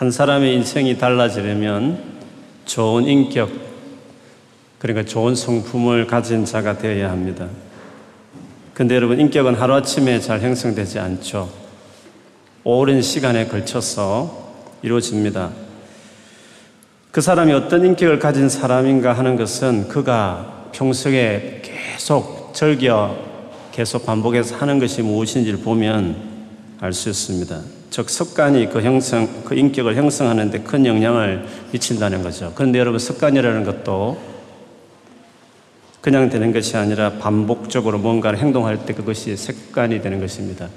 한 사람의 인생이 달라지려면 좋은 인격, 그러니까 좋은 성품을 가진 자가 되어야 합니다. 근데 여러분, 인격은 하루아침에 잘 형성되지 않죠. 오랜 시간에 걸쳐서 이루어집니다. 그 사람이 어떤 인격을 가진 사람인가 하는 것은 그가 평소에 계속 즐겨 계속 반복해서 하는 것이 무엇인지를 보면 알 수 있습니다. 즉, 습관이 그 형성, 그 인격을 형성하는데 큰 영향을 미친다는 거죠. 그런데 여러분, 습관이라는 것도 그냥 되는 것이 아니라 반복적으로 뭔가를 행동할 때 그것이 습관이 되는 것입니다.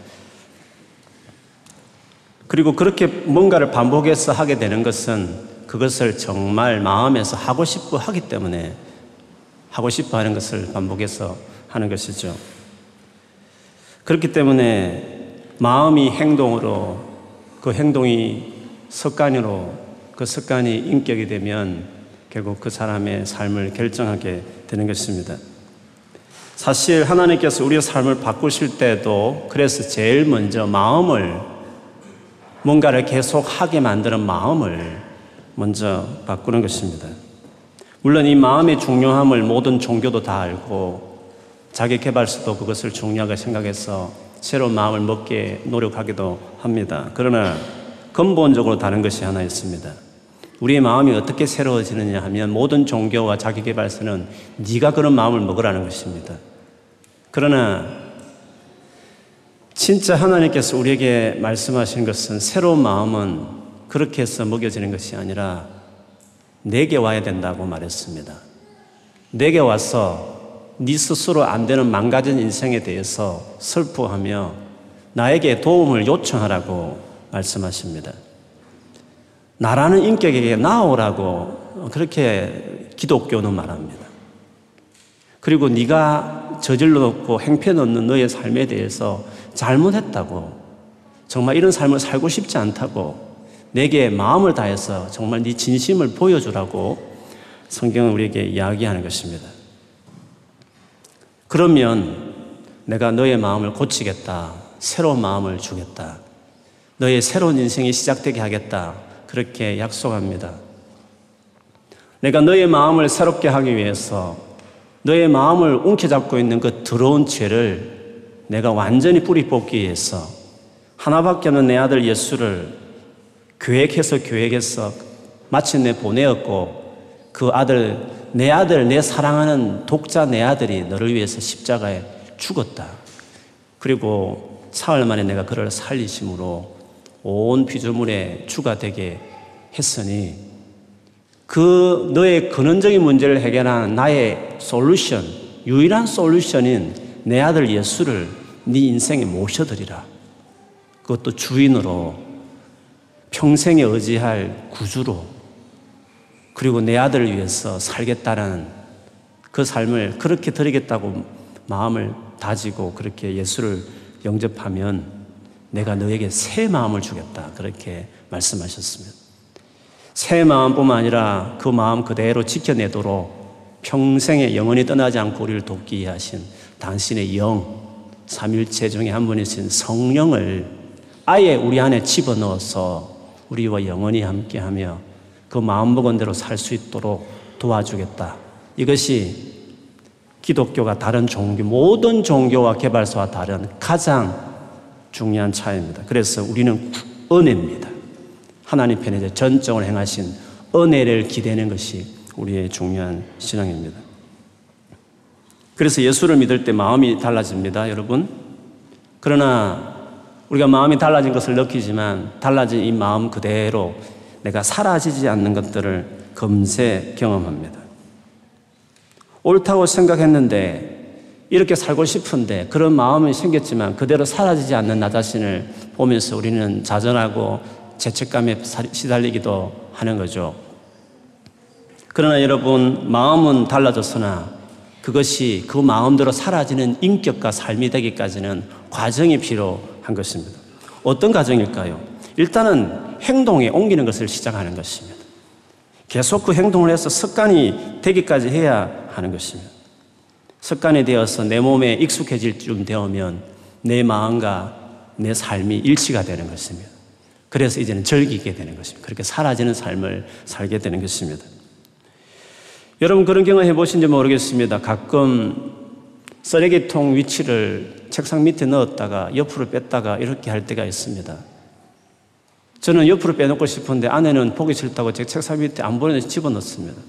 그리고 그렇게 뭔가를 반복해서 하게 되는 것은 그것을 정말 마음에서 하고 싶어 하기 때문에 하고 싶어 하는 것을 반복해서 하는 것이죠. 그렇기 때문에 마음이 행동으로 그 행동이 습관으로 그 습관이 인격이 되면 결국 그 사람의 삶을 결정하게 되는 것입니다. 사실 하나님께서 우리의 삶을 바꾸실 때도 그래서 제일 먼저 마음을 뭔가를 계속 하게 만드는 마음을 먼저 바꾸는 것입니다. 물론 이 마음의 중요함을 모든 종교도 다 알고 자기 개발서도 그것을 중요하게 생각해서 새로운 마음을 먹게 노력하기도 합니다. 그러나 근본적으로 다른 것이 하나 있습니다. 우리의 마음이 어떻게 새로워지느냐 하면 모든 종교와 자기 개발서는 네가 그런 마음을 먹으라는 것입니다. 그러나 진짜 하나님께서 우리에게 말씀하신 것은 새로운 마음은 그렇게 해서 먹여지는 것이 아니라 내게 와야 된다고 말했습니다. 내게 와서 네 스스로 안 되는 망가진 인생에 대해서 슬퍼하며 나에게 도움을 요청하라고 말씀하십니다. 나라는 인격에게 나오라고 그렇게 기독교는 말합니다. 그리고 네가 저질러 놓고 행편없는 너의 삶에 대해서 잘못했다고 정말 이런 삶을 살고 싶지 않다고 내게 마음을 다해서 정말 네 진심을 보여주라고 성경은 우리에게 이야기하는 것입니다. 그러면 내가 너의 마음을 고치겠다. 새로운 마음을 주겠다. 너의 새로운 인생이 시작되게 하겠다. 그렇게 약속합니다. 내가 너의 마음을 새롭게 하기 위해서 너의 마음을 움켜잡고 있는 그 더러운 죄를 내가 완전히 뿌리 뽑기 위해서 하나밖에 없는 내 아들 예수를 계획해서 계획해서 마침내 보내었고 그 아들, 내 아들, 내 사랑하는 독자 내 아들이 너를 위해서 십자가에 죽었다. 그리고 사흘 만에 내가 그를 살리심으로 온 피조물의 주가 되게 했으니 그 너의 근원적인 문제를 해결하는 나의 솔루션, 유일한 솔루션인 내 아들 예수를 네 인생에 모셔드리라. 그것도 주인으로 평생에 의지할 구주로 그리고 내 아들을 위해서 살겠다는 그 삶을 그렇게 드리겠다고 마음을 다지고 그렇게 예수를 영접하면 내가 너에게 새 마음을 주겠다. 그렇게 말씀하셨습니다. 새 마음뿐만 아니라 그 마음 그대로 지켜내도록 평생에 영원히 떠나지 않고 우리를 돕기 위해 하신 당신의 영, 삼일체 중에 한 분이신 성령을 아예 우리 안에 집어넣어서 우리와 영원히 함께하며 그 마음먹은 대로 살 수 있도록 도와주겠다. 이것이 기독교가 다른 종교, 모든 종교와 개발서와 다른 가장 중요한 차이입니다. 그래서 우리는 은혜입니다. 하나님 편에 전정을 행하신 은혜를 기대는 것이 우리의 중요한 신앙입니다. 그래서 예수를 믿을 때 마음이 달라집니다, 여러분. 그러나 우리가 마음이 달라진 것을 느끼지만 달라진 이 마음 그대로 내가 사라지지 않는 것들을 금세 경험합니다. 옳다고 생각했는데 이렇게 살고 싶은데 그런 마음이 생겼지만 그대로 사라지지 않는 나 자신을 보면서 우리는 자전하고 죄책감에 시달리기도 하는 거죠. 그러나 여러분, 마음은 달라졌으나 그것이 그 마음대로 사라지는 인격과 삶이 되기까지는 과정이 필요한 것입니다. 어떤 과정일까요? 일단은 행동에 옮기는 것을 시작하는 것입니다. 계속 그 행동을 해서 습관이 되기까지 해야 하는 것입니다. 습관이 되어서 내 몸에 익숙해질 쯤 되면 내 마음과 내 삶이 일치가 되는 것입니다. 그래서 이제는 즐기게 되는 것입니다. 그렇게 사라지는 삶을 살게 되는 것입니다. 여러분 그런 경험 해보신지 모르겠습니다. 가끔 쓰레기통 위치를 책상 밑에 넣었다가 옆으로 뺐다가 이렇게 할 때가 있습니다. 저는 옆으로 빼놓고 싶은데 아내는 보기 싫다고 제 책상 밑에 안 보내서 집어넣습니다.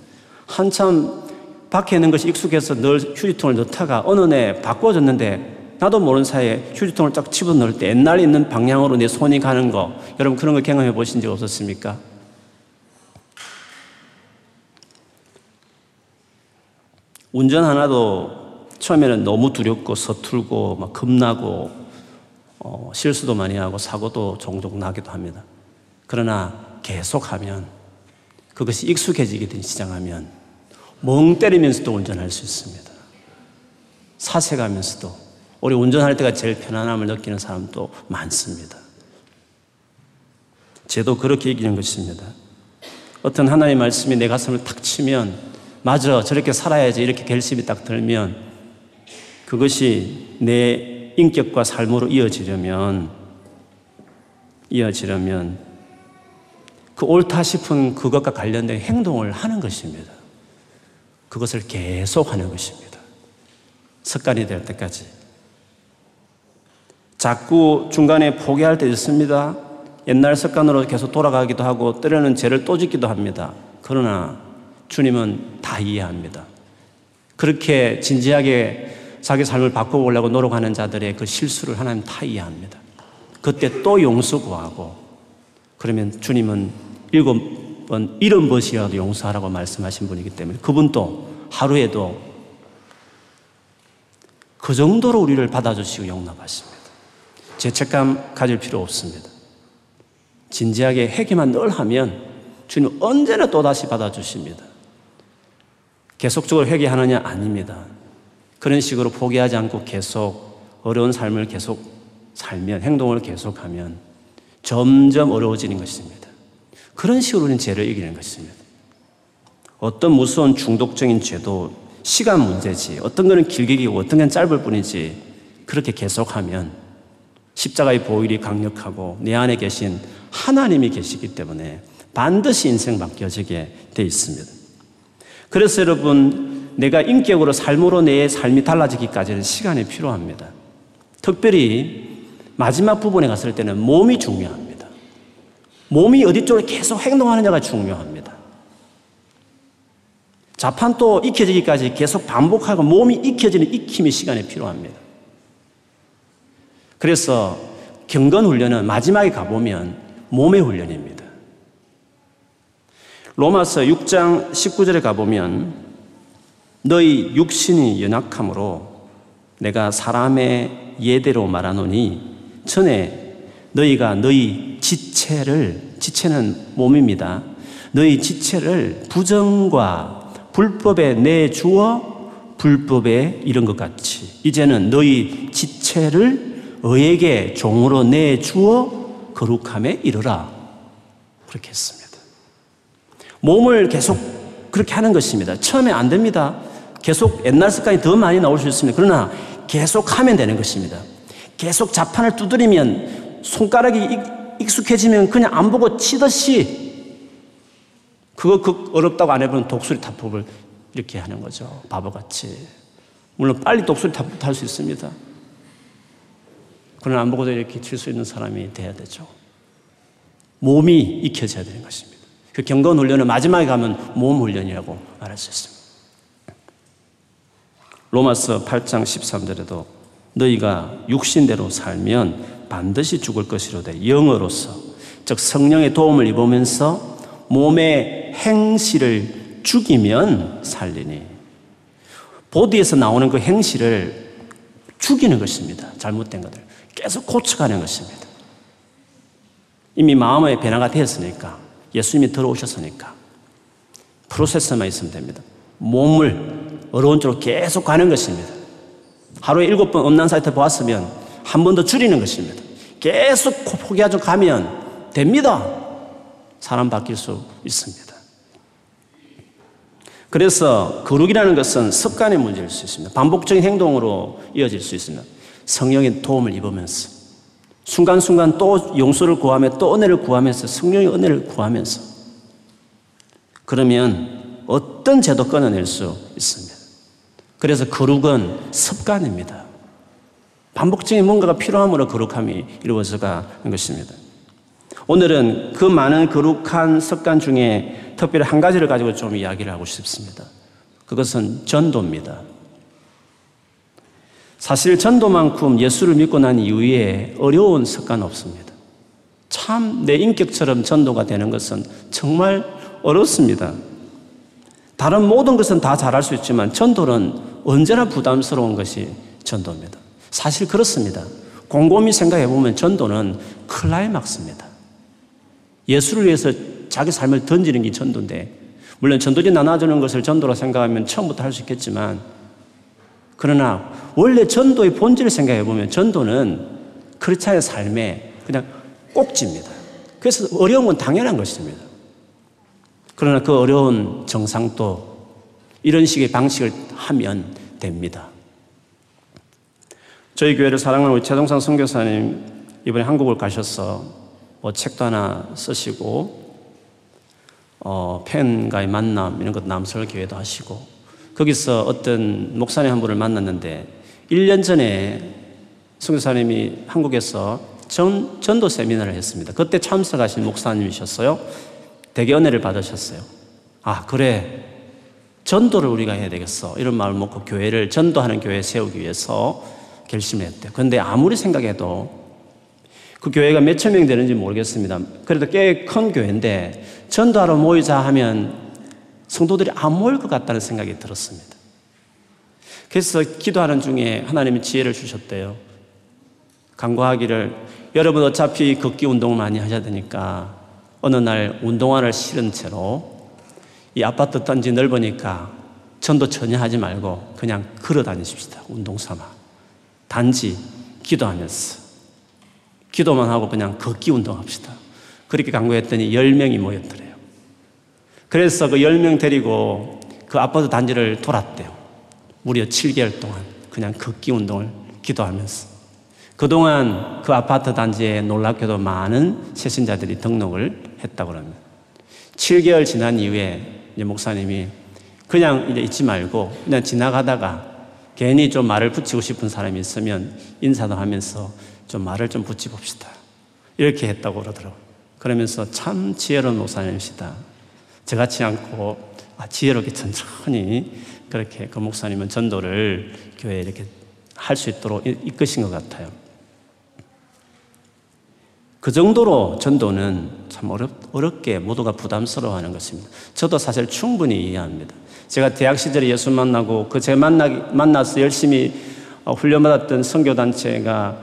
한참 밖에 있는 것이 익숙해서 늘 휴지통을 넣다가 어느 날 바꿔줬는데 나도 모르는 사이에 휴지통을 쫙 집어넣을 때 옛날에 있는 방향으로 내 손이 가는 거 여러분 그런 거 경험해 보신 적 없었습니까? 운전 하나도 처음에는 너무 두렵고 서툴고 막 겁나고 어, 실수도 많이 하고 사고도 종종 나기도 합니다. 그러나 계속하면 그것이 익숙해지게 된 시작하면 멍 때리면서도 운전할 수 있습니다. 사색하면서도 우리 운전할 때가 제일 편안함을 느끼는 사람도 많습니다. 저도 그렇게 이기는 것입니다. 어떤 하나님의 말씀이 내 가슴을 탁 치면 맞아 저렇게 살아야지 이렇게 결심이 딱 들면 그것이 내 인격과 삶으로 이어지려면 이어지려면 그 옳다 싶은 그것과 관련된 행동을 하는 것입니다. 그것을 계속 하는 것입니다. 습관이 될 때까지. 자꾸 중간에 포기할 때 있습니다. 옛날 습관으로 계속 돌아가기도 하고 때로는 죄를 또 짓기도 합니다. 그러나 주님은 다 이해합니다. 그렇게 진지하게 자기 삶을 바꿔보려고 노력하는 자들의 그 실수를 하나님 다 이해합니다. 그때 또 용서 구하고 그러면 주님은 일곱 번, 일흔 번이라도 용서하라고 말씀하신 분이기 때문에 그분도 하루에도 그 정도로 우리를 받아주시고 용납하십니다. 죄책감 가질 필요 없습니다. 진지하게 회개만 늘 하면 주님 언제나 또다시 받아주십니다. 계속적으로 회개하느냐? 아닙니다. 그런 식으로 포기하지 않고 계속 어려운 삶을 계속 살면, 행동을 계속하면 점점 어려워지는 것입니다. 그런 식으로 우리는 죄를 이기는 것입니다. 어떤 무서운 중독적인 죄도 시간 문제지, 어떤 거는 길게 기고 어떤 건 짧을 뿐이지, 그렇게 계속하면 십자가의 보일이 강력하고 내 안에 계신 하나님이 계시기 때문에 반드시 인생 바뀌어지게 돼 있습니다. 그래서 여러분, 내가 인격으로 삶으로 내 삶이 달라지기까지는 시간이 필요합니다. 특별히 마지막 부분에 갔을 때는 몸이 중요합니다. 몸이 어디 쪽으로 계속 행동하느냐가 중요합니다. 자판도 익혀지기까지 계속 반복하고 몸이 익혀지는 익힘이 시간이 필요합니다. 그래서 경건 훈련은 마지막에 가보면 몸의 훈련입니다. 로마서 6장 19절에 가보면 너희 육신이 연약함으로 내가 사람의 예대로 말하노니 전에 너희가 너희 지체를 지체는 몸입니다. 너희 지체를 부정과 불법에 내주어 불법에 이런 것 같이 이제는 너희 지체를 의에게 종으로 내주어 거룩함에 이르라 그렇게 했습니다. 몸을 계속 그렇게 하는 것입니다. 처음에 안 됩니다. 계속 옛날 습관이 더 많이 나올 수 있습니다. 그러나 계속 하면 되는 것입니다. 계속 자판을 두드리면 손가락이 익숙해지면 그냥 안 보고 치듯이 그거 그 어렵다고 안 해보는 독수리 타법을 이렇게 하는 거죠. 바보같이. 물론 빨리 독수리 타법 할수 있습니다. 그러나 안 보고도 이렇게 칠 수 있는 사람이 돼야 되죠. 몸이 익혀져야 되는 것입니다. 그 경건 훈련은 마지막에 가면 몸 훈련이라고 말할 수 있습니다. 로마서 8장 13절에도 너희가 육신대로 살면 반드시 죽을 것이로되 영어로서 즉 성령의 도움을 입으면서 몸의 행실을 죽이면 살리니 보디에서 나오는 그 행실을 죽이는 것입니다. 잘못된 것들 계속 고쳐가는 것입니다. 이미 마음의 변화가 되었으니까 예수님이 들어오셨으니까 프로세스만 있으면 됩니다. 몸을 어려운 쪽으로 계속 가는 것입니다. 하루에 일곱 번 음란 사이트 보았으면 한 번 더 줄이는 것입니다. 계속 포기하죠 가면 됩니다. 사람 바뀔 수 있습니다. 그래서 거룩이라는 것은 습관의 문제일 수 있습니다. 반복적인 행동으로 이어질 수 있습니다. 성령의 도움을 입으면서 순간순간 또 용서를 구하며 또 은혜를 구하면서 성령의 은혜를 구하면서 그러면 어떤 죄도 끊어낼 수 있습니다. 그래서 거룩은 습관입니다. 반복적인 뭔가가 필요함으로 거룩함이 이루어져가는 것입니다. 오늘은 그 많은 거룩한 습관 중에 특별히 한 가지를 가지고 좀 이야기를 하고 싶습니다. 그것은 전도입니다. 사실 전도만큼 예수를 믿고 난 이후에 어려운 습관 없습니다. 참 내 인격처럼 전도가 되는 것은 정말 어렵습니다. 다른 모든 것은 다 잘할 수 있지만 전도는 언제나 부담스러운 것이 전도입니다. 사실 그렇습니다. 곰곰이 생각해 보면 전도는 클라이막스입니다. 예수를 위해서 자기 삶을 던지는 게 전도인데, 물론 전도지 나눠주는 것을 전도로 생각하면 처음부터 할 수 있겠지만, 그러나 원래 전도의 본질을 생각해 보면 전도는 크리스찬의 삶에 그냥 꼭지입니다. 그래서 어려운 건 당연한 것입니다. 그러나 그 어려운 정상도 이런 식의 방식을 하면 됩니다. 저희 교회를 사랑하는 우리 최동상 선교사님 이번에 한국을 가셔서 뭐 책도 하나 쓰시고 어, 팬과의 만남 이런 것 남설 기회도 하시고 거기서 어떤 목사님 한 분을 만났는데 1년 전에 선교사님이 한국에서 전, 전도 세미나를 했습니다. 그때 참석하신 목사님이셨어요. 대개 은혜를 받으셨어요. 아, 그래. 전도를 우리가 해야 되겠어. 이런 마음을 먹고 교회를, 전도하는 교회 세우기 위해서 결심을 했대요. 그런데 아무리 생각해도 그 교회가 몇 천 명 되는지 모르겠습니다. 그래도 꽤 큰 교회인데 전도하러 모이자 하면 성도들이 안 모일 것 같다는 생각이 들었습니다. 그래서 기도하는 중에 하나님이 지혜를 주셨대요. 강구하기를 여러분 어차피 걷기 운동을 많이 하셔야 되니까 어느 날 운동화를 실은 채로 이 아파트 단지 넓으니까 전도 전혀 하지 말고 그냥 걸어 다니십시다. 운동 삼아. 단지 기도하면서. 기도만 하고 그냥 걷기 운동합시다. 그렇게 강구했더니 10명이 모였더래요. 그래서 그 10명 데리고 그 아파트 단지를 돌았대요. 무려 7개월 동안 그냥 걷기 운동을 기도하면서. 그동안 그 아파트 단지에 놀랍게도 많은 세신자들이 등록을 했다고 합니다. 7개월 지난 이후에 목사님이 그냥 이제 잊지 말고 그냥 지나가다가 괜히 좀 말을 붙이고 싶은 사람이 있으면 인사도 하면서 좀 말을 좀 붙여 봅시다. 이렇게 했다고 그러더라고요. 그러면서 참 지혜로운 목사님이시다. 저같지 않고 아, 지혜롭게 천천히 그렇게 그 목사님은 전도를 교회에 이렇게 할 수 있도록 이끄신 것 같아요. 그 정도로 전도는 참 어렵, 어렵게 모두가 부담스러워하는 것입니다. 저도 사실 충분히 이해합니다. 제가 대학 시절에 예수 만나고 그 만나, 만나서 열심히 어, 훈련받았던 선교단체가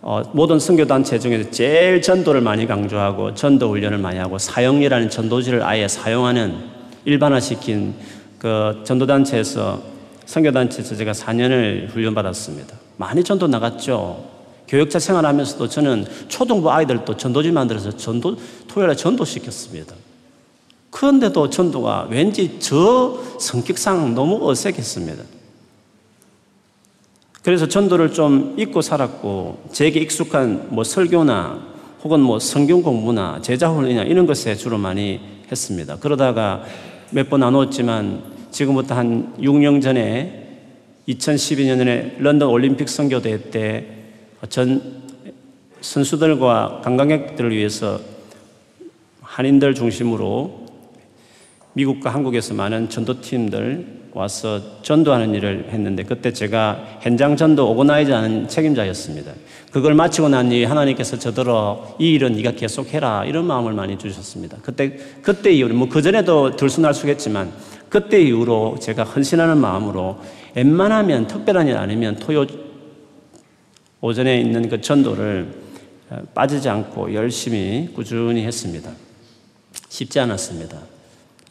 어, 모든 선교단체 중에서 제일 전도를 많이 강조하고 전도 훈련을 많이 하고 사형이라는 전도지를 아예 사용하는 일반화시킨 그 전도단체에서 선교단체에서 제가 4년을 훈련받았습니다. 많이 전도 나갔죠. 교육자 생활하면서도 저는 초등부 아이들도 전도지 만들어서 전도, 토요일에 전도시켰습니다. 그런데도 전도가 왠지 저 성격상 너무 어색했습니다. 그래서 전도를 좀 잊고 살았고, 제게 익숙한 뭐 설교나 혹은 뭐 성경 공부나 제자 훈련이나 이런 것에 주로 많이 했습니다. 그러다가 몇번 나눴지만 지금부터 한 6년 전에 2012년에 런던 올림픽 선교대회 때 전 선수들과 관광객들을 위해서 한인들 중심으로 미국과 한국에서 많은 전도팀들 와서 전도하는 일을 했는데 그때 제가 현장 전도 오거나이즈하는 책임자였습니다. 그걸 마치고 난 뒤에 하나님께서 저더러 이 일은 네가 계속해라 이런 마음을 많이 주셨습니다. 그때 그때 이후로 뭐 그 전에도 들쑥날쑥했지만 그때 이후로 제가 헌신하는 마음으로 웬만하면 특별한 일 아니면 토요 오전에 있는 그 전도를 어, 빠지지 않고 열심히 꾸준히 했습니다. 쉽지 않았습니다.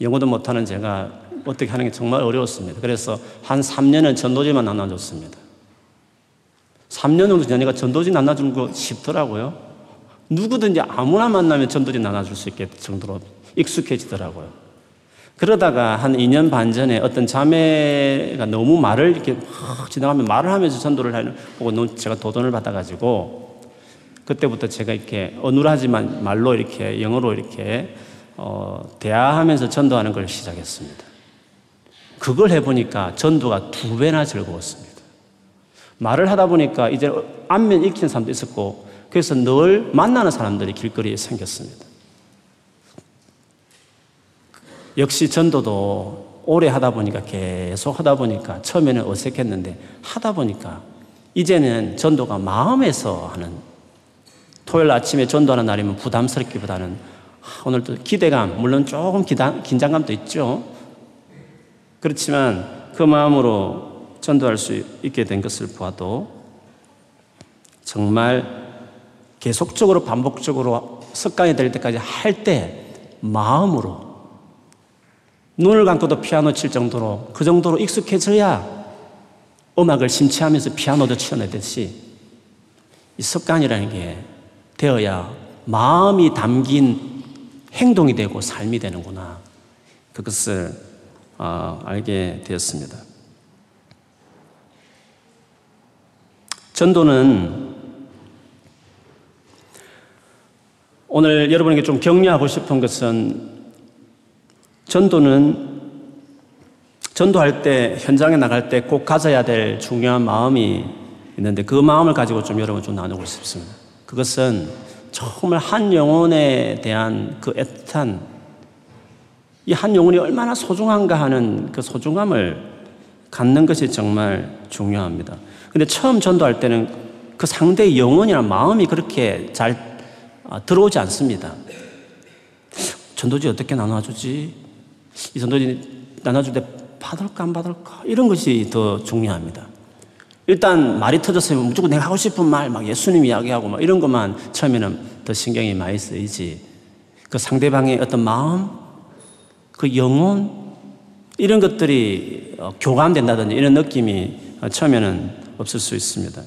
영어도 못하는 제가 어떻게 하는 게 정말 어려웠습니다. 그래서 한 3년은 전도지만 나눠줬습니다. 3년 정도 지나니까 전도지 나눠주는 거 쉽더라고요. 누구든지 아무나 만나면 전도지 나눠줄 수 있게 정도로 익숙해지더라고요. 그러다가 한 2년 반 전에 어떤 자매가 너무 말을 이렇게 지나가면 말을 하면서 전도를 하는 보고 제가 도전을 받아가지고 그때부터 제가 이렇게 어눌하지만 말로 이렇게 영어로 이렇게 어, 대화하면서 전도하는 걸 시작했습니다. 그걸 해보니까 전도가 두 배나 즐거웠습니다. 말을 하다 보니까 이제 안면 익히는 사람도 있었고 그래서 늘 만나는 사람들이 길거리에 생겼습니다. 역시 전도도 오래 하다 보니까 계속 하다 보니까 처음에는 어색했는데 하다 보니까 이제는 전도가 마음에서 하는 토요일 아침에 전도하는 날이면 부담스럽기보다는 오늘도 기대감, 물론 조금 기다, 긴장감도 있죠. 그렇지만 그 마음으로 전도할 수 있게 된 것을 보아도 정말 계속적으로 반복적으로 습관이 될 때까지 할 때 마음으로 눈을 감고도 피아노 칠 정도로 그 정도로 익숙해져야 음악을 심취하면서 피아노도 치어내듯이 이 습관이라는 게 되어야 마음이 담긴 행동이 되고 삶이 되는구나. 그것을 어, 알게 되었습니다. 전도는 오늘 여러분에게 좀 격려하고 싶은 것은 전도는 전도할 때 현장에 나갈 때 꼭 가져야 될 중요한 마음이 있는데 그 마음을 가지고 좀 여러분 좀 나누고 싶습니다. 그것은 정말 한 영혼에 대한 그 애틋한 이 한 영혼이 얼마나 소중한가 하는 그 소중함을 갖는 것이 정말 중요합니다. 근데 처음 전도할 때는 그 상대의 영혼이나 마음이 그렇게 잘 아, 들어오지 않습니다. 전도지 어떻게 나눠주지? 이 전도지 나눠줄 때 받을까 안 받을까? 이런 것이 더 중요합니다. 일단 말이 터졌으면 무조건 내가 하고 싶은 말, 막 예수님 이야기하고 막 이런 것만 처음에는 더 신경이 많이 쓰이지. 그 상대방의 어떤 마음, 그 영혼, 이런 것들이 어, 교감된다든지 이런 느낌이 처음에는 없을 수 있습니다.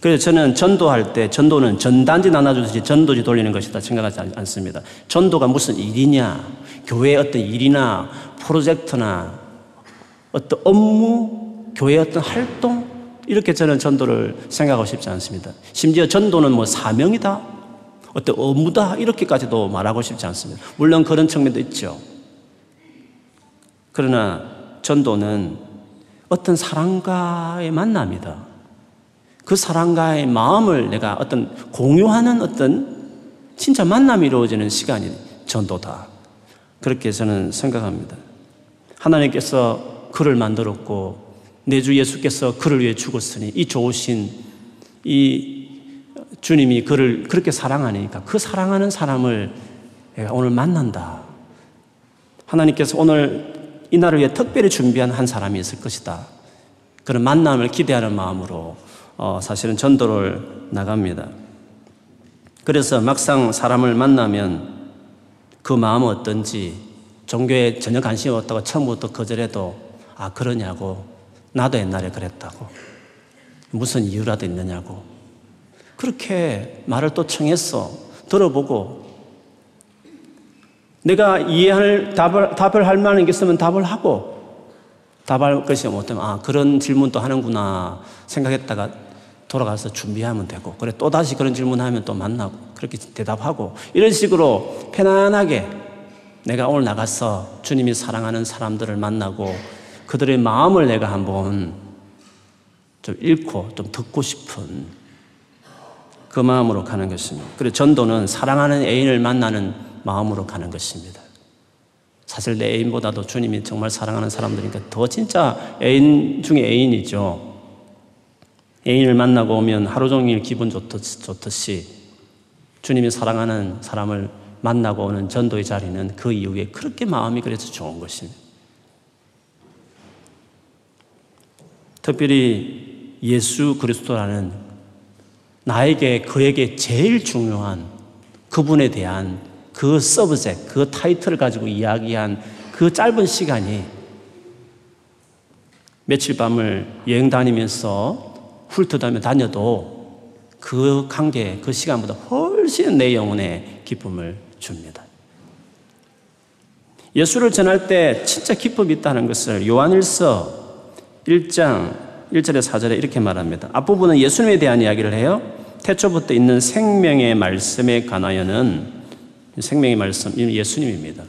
그래서 저는 전도할 때 전도는 전단지 나눠주듯이 전도지 돌리는 것이다 생각하지 않습니다. 전도가 무슨 일이냐, 교회의 어떤 일이나 프로젝트나 어떤 업무, 교회의 어떤 활동, 이렇게 저는 전도를 생각하고 싶지 않습니다. 심지어 전도는 뭐 사명이다, 어떤 업무다, 이렇게까지도 말하고 싶지 않습니다. 물론 그런 측면도 있죠. 그러나 전도는 어떤 사람과의 만남이다. 그 사람과의 마음을 내가 어떤 공유하는 어떤 진짜 만남이 이루어지는 시간이 전도다. 그렇게 저는 생각합니다. 하나님께서 그를 만들었고 내 주 예수께서 그를 위해 죽었으니 이 좋으신 이 주님이 그를 그렇게 사랑하니까 그 사랑하는 사람을 오늘 만난다. 하나님께서 오늘 이 날을 위해 특별히 준비한 한 사람이 있을 것이다. 그런 만남을 기대하는 마음으로 어, 사실은 전도를 나갑니다. 그래서 막상 사람을 만나면 그 마음은 어떤지 종교에 전혀 관심이 없다고 처음부터 거절해도 아 그러냐고 나도 옛날에 그랬다고. 무슨 이유라도 있느냐고. 그렇게 말을 또 청했어. 들어보고. 내가 이해할 답을 답을 할 만한 게 있으면 답을 하고. 답할 것이 못하면 아 그런 질문도 하는구나 생각했다가 돌아가서 준비하면 되고, 그래, 또 다시 그런 질문하면 또 만나고, 그렇게 대답하고, 이런 식으로 편안하게 내가 오늘 나가서 주님이 사랑하는 사람들을 만나고, 그들의 마음을 내가 한번 좀 읽고 좀 듣고 싶은 그 마음으로 가는 것입니다. 그리고 전도는 사랑하는 애인을 만나는 마음으로 가는 것입니다. 사실 내 애인보다도 주님이 정말 사랑하는 사람들이니까 더 진짜 애인 중에 애인이죠. 애인을 만나고 오면 하루 종일 기분 좋듯이 주님이 사랑하는 사람을 만나고 오는 전도의 자리는 그 이후에 그렇게 마음이 그래서 좋은 것입니다. 특별히 예수 그리스도라는 나에게 그에게 제일 중요한 그분에 대한 그 서브젝, 그 타이틀을 가지고 이야기한 그 짧은 시간이 며칠 밤을 여행 다니면서 훑어다며 다녀도 그 관계, 그 시간보다 훨씬 내 영혼에 기쁨을 줍니다. 예수를 전할 때 진짜 기쁨이 있다는 것을 요한일서 1장 1절에 4절에 이렇게 말합니다. 앞부분은 예수님에 대한 이야기를 해요. 태초부터 있는 생명의 말씀에 관하여는 생명의 말씀, 예수님입니다.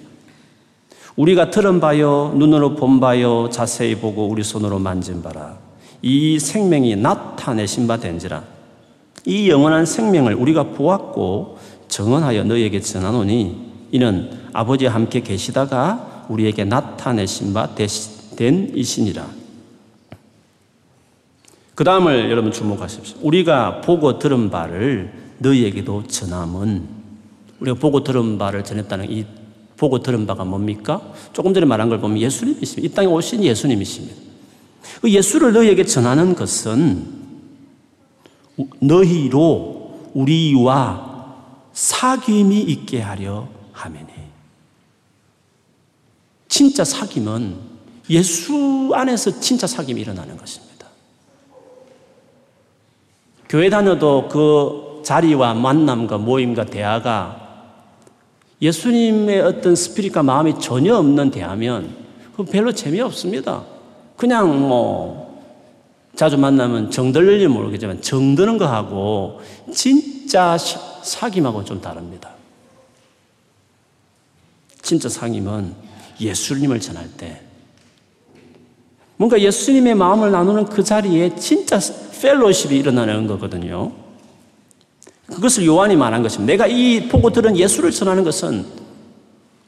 우리가 들은 바요, 눈으로 본 바요, 자세히 보고 우리 손으로 만진 바라. 이 생명이 나타내신 바 된지라. 이 영원한 생명을 우리가 보았고 정언하여 너에게 전하노니 이는 아버지와 함께 계시다가 우리에게 나타내신 바 된 이신이라. 그 다음을 여러분 주목하십시오. 우리가 보고 들은 바를 너희에게도 전함은 우리가 보고 들은 바를 전했다는 이 보고 들은 바가 뭡니까? 조금 전에 말한 걸 보면 예수님이십니다. 이 땅에 오신 예수님이십니다. 그 예수를 너희에게 전하는 것은 너희로 우리와 사귐이 있게 하려 하매니. 진짜 사귐은 예수 안에서 진짜 사귐이 일어나는 것입니다. 교회 다녀도 그 자리와 만남과 모임과 대화가 예수님의 어떤 스피릿과 마음이 전혀 없는 대화면 그 별로 재미없습니다. 그냥 뭐 자주 만나면 정들릴지 모르겠지만 정드는 거하고 진짜 사귐하고 좀 다릅니다. 진짜 사귐은 예수님을 전할 때 뭔가 예수님의 마음을 나누는 그 자리에 진짜 펠로십이 일어나는 거거든요. 그것을 요한이 말한 것입니다. 내가 이 보고 들은 예수를 전하는 것은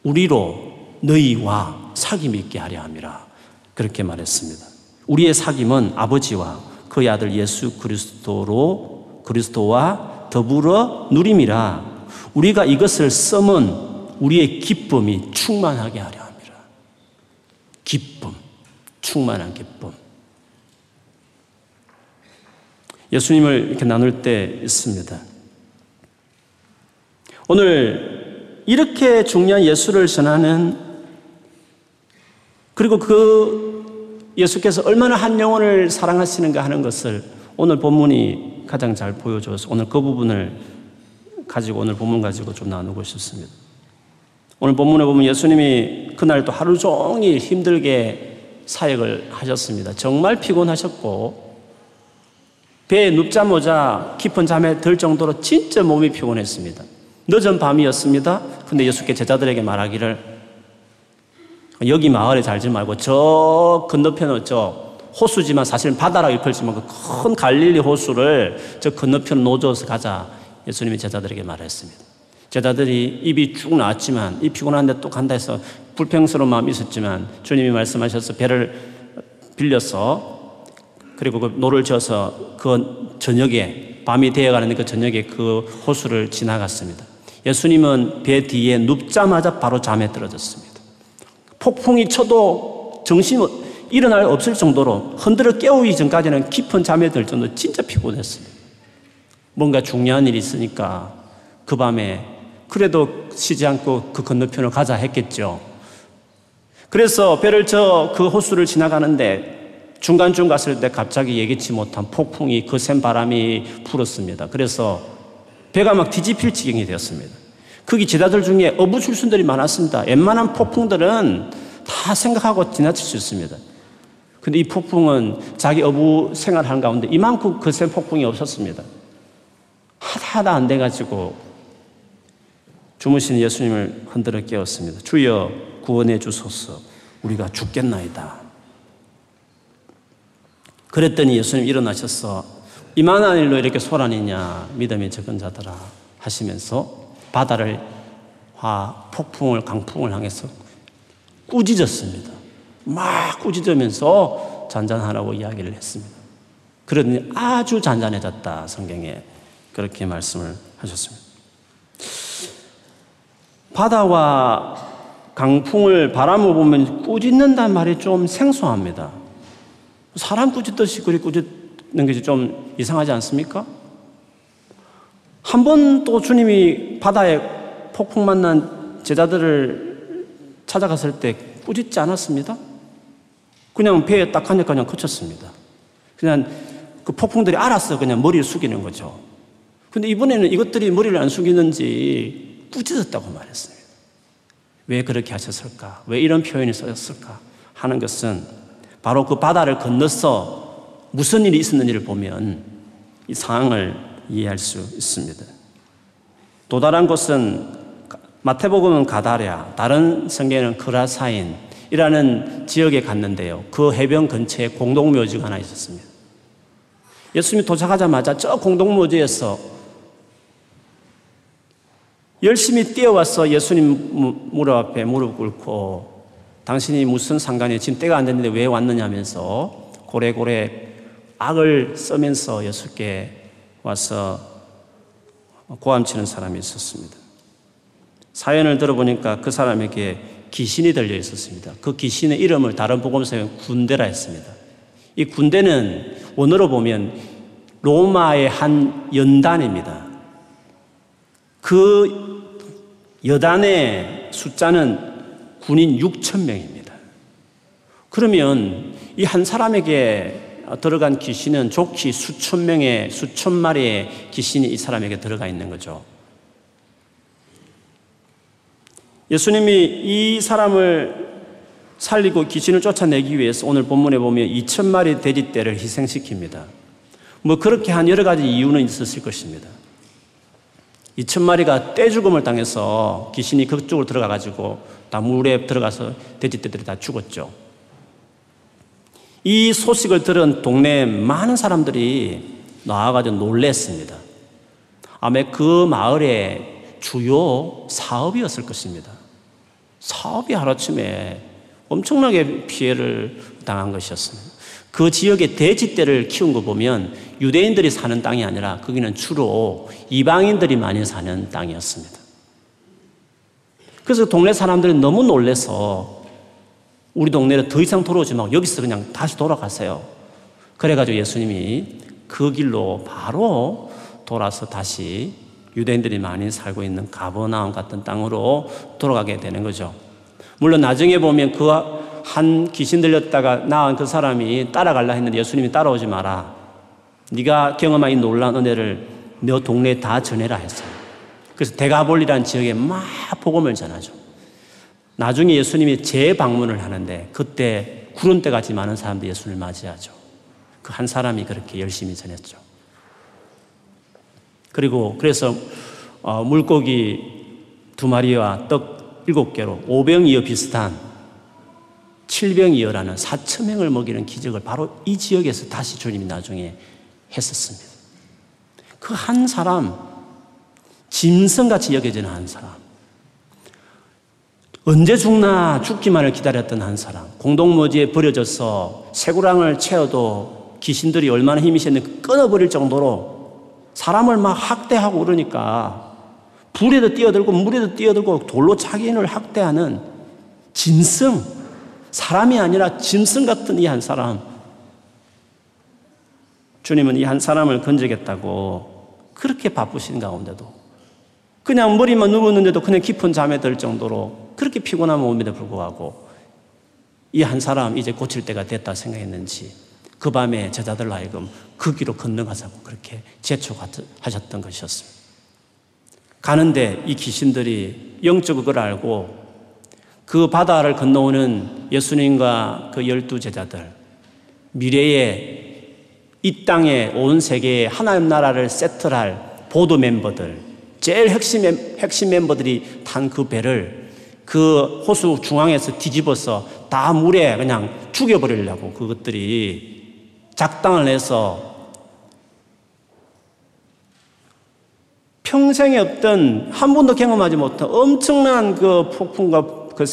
우리로 너희와 사귐이 있게 하려 함이라. 그렇게 말했습니다. 우리의 사귐은 아버지와 그의 아들 예수 그리스도로 그리스도와 더불어 누림이라. 우리가 이것을 써은 우리의 기쁨이 충만하게 하려 함이라. 기쁨, 충만한 기쁨. 예수님을 이렇게 나눌 때 있습니다. 오늘 이렇게 중요한 예수를 전하는 그리고 그 예수께서 얼마나 한 영혼을 사랑하시는가 하는 것을 오늘 본문이 가장 잘 보여줘서 오늘 그 부분을 가지고 오늘 본문 가지고 좀 나누고 싶습니다. 오늘 본문에 보면 예수님이 그날 또 하루 종일 힘들게 사역을 하셨습니다. 정말 피곤하셨고 배에 눕자마자 깊은 잠에 들 정도로 진짜 몸이 피곤했습니다. 늦은 밤이었습니다. 근데 예수께 제자들에게 말하기를 여기 마을에 살지 말고 저 건너편은 저 호수지만 사실은 바다라 일컬지만 그 큰 갈릴리 호수를 저 건너편 노조에서 가자. 예수님이 제자들에게 말했습니다. 제자들이 입이 쭉 나왔지만 이 피곤한데 또 간다 해서 불평스러운 마음이 있었지만 주님이 말씀하셔서 배를 빌려서 그리고 그 노를 저어서 그 저녁에 밤이 되어가는 그 저녁에 그 호수를 지나갔습니다. 예수님은 배 뒤에 눕자마자 바로 잠에 들어졌습니다. 폭풍이 쳐도 정신 일어날 없을 정도로 흔들어 깨우기 전까지는 깊은 잠에 들 정도 진짜 피곤했습니다. 뭔가 중요한 일이 있으니까 그 밤에 그래도 쉬지 않고 그 건너편을 가자 했겠죠. 그래서 배를 저 그 호수를 지나가는데 중간쯤 갔을 때 갑자기 예기치 못한 폭풍이 거센 바람이 불었습니다. 그래서 배가 막 뒤집힐 지경이 되었습니다. 거기 제자들 중에 어부 출신들이 많았습니다. 웬만한 폭풍들은 다 생각하고 지나칠 수 있습니다. 근데 이 폭풍은 자기 어부 생활하는 가운데 이만큼 거센 폭풍이 없었습니다. 하다 하다 안 돼가지고 주무시는 예수님을 흔들어 깨웠습니다. 주여 구원해 주소서 우리가 죽겠나이다. 그랬더니 예수님 일어나셔서 이만한 일로 이렇게 소란이냐 믿음이 적은 자들아 하시면서 바다를 화 폭풍을 강풍을 향해서 꾸짖었습니다. 막 꾸짖으면서 잔잔하라고 이야기를 했습니다. 그러더니 아주 잔잔해졌다 성경에 그렇게 말씀을 하셨습니다. 바다와 강풍을 바람을 보면 꾸짖는단 말이 좀 생소합니다. 사람 꾸짖듯이 그리 꾸짖는 것이 좀 이상하지 않습니까? 한 번 또 주님이 바다에 폭풍 만난 제자들을 찾아갔을 때 꾸짖지 않았습니다. 그냥 배에 딱 하니까 그냥 그쳤습니다. 그냥 그 폭풍들이 알았어. 그냥 머리를 숙이는 거죠. 근데 이번에는 이것들이 머리를 안 숙이는지 꾸짖었다고 말했습니다. 왜 그렇게 하셨을까? 왜 이런 표현이 써졌을까? 하는 것은 바로 그 바다를 건너서 무슨 일이 있었는지를 보면 이 상황을 이해할 수 있습니다. 또 다른 곳은 마태복음은 가다랴, 다른 성경에는 그라사인이라는 지역에 갔는데요. 그 해변 근처에 공동묘지가 하나 있었습니다. 예수님이 도착하자마자 저 공동묘지에서 열심히 뛰어와서 예수님 무릎 앞에 무릎 꿇고 당신이 무슨 상관이에요? 지금 때가 안 됐는데 왜 왔느냐면서 고래고래 악을 써면서 예수께 와서 고함치는 사람이 있었습니다. 사연을 들어보니까 그 사람에게 귀신이 들려 있었습니다. 그 귀신의 이름을 다른 복음서에 군대라 했습니다. 이 군대는 원어로 보면 로마의 한 연단입니다. 그 여단의 숫자는 군인 6천 명입니다. 그러면 이 한 사람에게 들어간 귀신은 좋기 수천 명의, 수천 마리의 귀신이 이 사람에게 들어가 있는 거죠. 예수님이 이 사람을 살리고 귀신을 쫓아내기 위해서 오늘 본문에 보면 2천 마리 돼지떼를 희생시킵니다. 뭐 그렇게 한 여러 가지 이유는 있었을 것입니다. 2천 마리가 떼 죽음을 당해서 귀신이 그쪽으로 들어가 가지고 다 물에 들어가서 돼지떼들이 다 죽었죠. 이 소식을 들은 동네 많은 사람들이 나와가지고 놀랬습니다. 아마 그 마을의 주요 사업이었을 것입니다. 사업이 하루아침에 엄청나게 피해를 당한 것이었습니다. 그 지역의 돼지떼를 키운 거 보면 유대인들이 사는 땅이 아니라 거기는 주로 이방인들이 많이 사는 땅이었습니다. 그래서 동네 사람들이 너무 놀래서 우리 동네로 더 이상 돌아오지 말고 여기서 그냥 다시 돌아가세요. 그래가지고 예수님이 그 길로 바로 돌아서 다시 유대인들이 많이 살고 있는 가버나움 같은 땅으로 돌아가게 되는 거죠. 물론 나중에 보면 그 한 귀신 들렸다가 나은 그 사람이 따라갈라 했는데 예수님이 따라오지 마라. 네가 경험한 이 놀라운 은혜를 너 동네에 다 전해라 했어요. 그래서 대가볼리라는 지역에 막 복음을 전하죠. 나중에 예수님이 재방문을 하는데 그때 구름대 같이 많은 사람들이 예수를 맞이하죠. 그 한 사람이 그렇게 열심히 전했죠. 그리고 그래서 어, 물고기 두 마리와 떡 일곱 개로 오병이어 비슷한 칠병이어라는 사천 명을 먹이는 기적을 바로 이 지역에서 다시 주님이 나중에 했었습니다. 그 한 사람, 짐승같이 여겨지는 한 사람. 언제 죽나 죽기만을 기다렸던 한 사람. 공동묘지에 버려져서 새구랑을 채워도 귀신들이 얼마나 힘이 있었는지 끊어버릴 정도로 사람을 막 학대하고 그러니까 불에도 뛰어들고 물에도 뛰어들고 돌로 자기인을 학대하는 짐승, 사람이 아니라 짐승 같은 이 한 사람. 주님은 이 한 사람을 건지겠다고 그렇게 바쁘신 가운데도 그냥 머리만 누웠는데도 그냥 깊은 잠에 들 정도로 그렇게 피곤한 몸에도 불구하고 이 한 사람 이제 고칠 때가 됐다 생각했는지 그 밤에 제자들 하여금 그 길로 건너가자고 그렇게 재촉하셨던 것이었습니다. 가는데 이 귀신들이 영적으로 그걸 알고 그 바다를 건너오는 예수님과 그 열두 제자들 미래에 이 땅에 온 세계에 하나님 나라를 세트할 보도 멤버들 제일 핵심, 핵심 멤버들이 탄 그 배를 그 호수 중앙에서 뒤집어서 다 물에 그냥 죽여버리려고 그것들이 작당을 해서 평생에 없던 한 번도 경험하지 못한 엄청난 그 폭풍과 그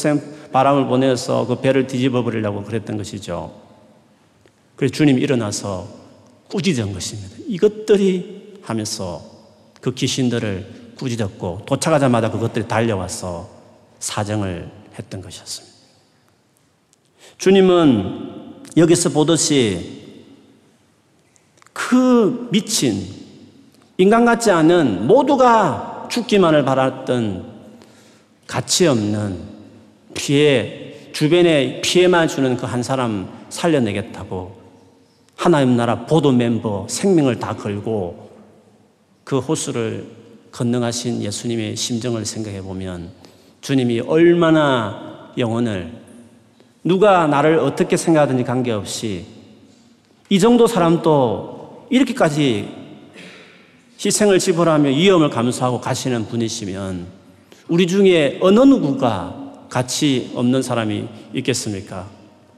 바람을 보내서 그 배를 뒤집어 버리려고 그랬던 것이죠. 그래서 주님이 일어나서 꾸짖은 것입니다. 이것들이 하면서 그 귀신들을 꾸짖었고 도착하자마자 그것들이 달려와서 사정을 했던 것이었습니다. 주님은 여기서 보듯이 그 미친 인간 같지 않은 모두가 죽기만을 바랐던 가치 없는 피해 주변에 피해만 주는 그 한 사람 살려내겠다고 하나님 나라 보도 멤버 생명을 다 걸고 그 호수를 건능하신 예수님의 심정을 생각해 보면 주님이 얼마나 영혼을 누가 나를 어떻게 생각하든지 관계없이 이 정도 사람도 이렇게까지 희생을 지불하며 위험을 감수하고 가시는 분이시면 우리 중에 어느 누구가 가치 없는 사람이 있겠습니까?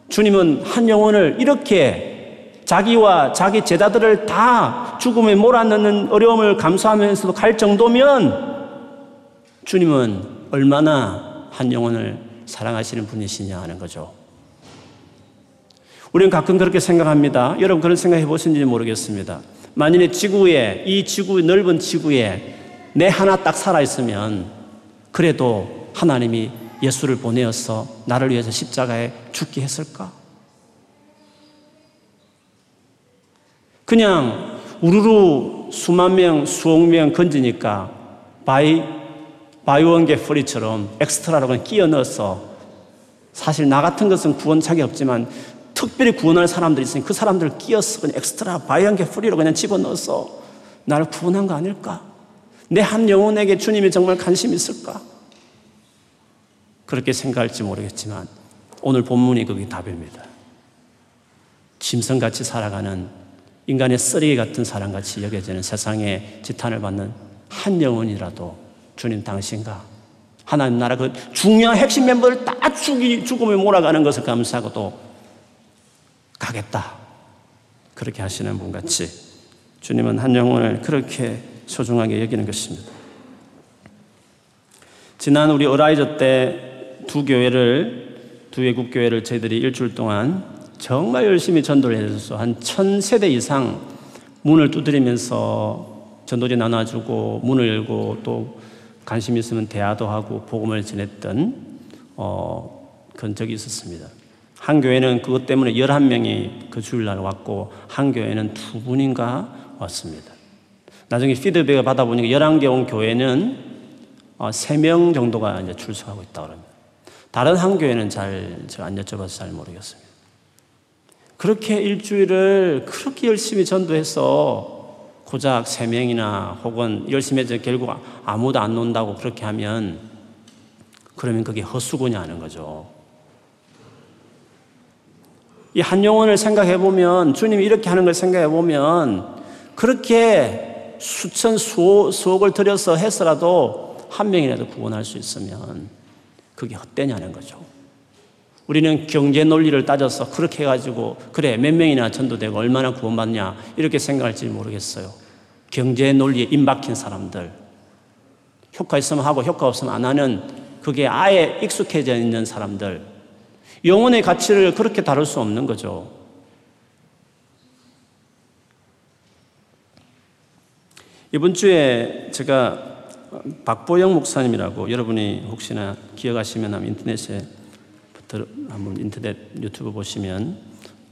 주님은 한 영혼을 이렇게 자기와 자기 제자들을 다 죽음에 몰아넣는 어려움을 감수하면서도 갈 정도면 주님은 얼마나 한 영혼을 사랑하시는 분이시냐 하는 거죠. 우리는 가끔 그렇게 생각합니다. 여러분 그런 생각 해보신지 모르겠습니다. 만일에 지구에, 이 지구, 넓은 지구에 내 하나 딱 살아있으면 그래도 하나님이 예수를 보내어서 나를 위해서 십자가에 죽게 했을까? 그냥 우르르 수만 명, 수억 명 건지니까 buy, buy one get free처럼 엑스트라로 그냥 끼어 넣어서 사실 나 같은 것은 구원 가치 없지만 특별히 구원할 사람들이 있으니 그 사람들을 끼어서 그냥 엑스트라 buy one get free로 그냥 집어넣어서 나를 구원한 거 아닐까? 내 한 영혼에게 주님이 정말 관심 있을까? 그렇게 생각할지 모르겠지만 오늘 본문이 그게 답입니다. 짐승같이 살아가는 인간의 쓰레기 같은 사람같이 여겨지는 세상에 지탄을 받는 한 영혼이라도 주님 당신과 하나님 나라 그 중요한 핵심 멤버를 다 죽이, 죽음에 몰아가는 것을 감사하고도 가겠다. 그렇게 하시는 분 같이 주님은 한 영혼을 그렇게 소중하게 여기는 것입니다. 지난 우리 어라이저 때 두 교회를 두 외국 교회를 저희들이 일주일 동안 정말 열심히 전도를 해줘서 한천 세대 이상 문을 두드리면서 전도지 나눠주고 문을 열고 또 관심 있으면 대화도 하고 복음을 전했던 어, 그런 적이 있었습니다. 한 교회는 그것 때문에 11명이 그 주일날 왔고, 한 교회는 두 분인가 왔습니다. 나중에 피드백을 받아보니까 11개 온 교회는 3명 어, 정도가 이제 출석하고 있다고 합니다. 다른 한 교회는 잘, 제가 안 여쭤봐서 잘 모르겠습니다. 그렇게 일주일을 그렇게 열심히 전도해서 고작 3명이나 혹은 열심히 해서 결국 아무도 안 논다고 그렇게 하면 그러면 그게 헛수고냐 하는 거죠. 이 한 영혼을 생각해 보면 주님이 이렇게 하는 걸 생각해 보면 그렇게 수천 수 수억을 들여서 해서라도 한 명이라도 구원할 수 있으면 그게 헛되냐는 거죠. 우리는 경제 논리를 따져서 그렇게 해가지고 그래 몇 명이나 전도되고 얼마나 구원받냐 이렇게 생각할지 모르겠어요. 경제 논리에 입막힌 사람들 효과 있으면 하고 효과 없으면 안 하는 그게 아예 익숙해져 있는 사람들 영혼의 가치를 그렇게 다룰 수 없는 거죠. 이번 주에 제가 박보영 목사님이라고 여러분이 혹시나 기억하시면 인터넷에 한번 인터넷 유튜브 보시면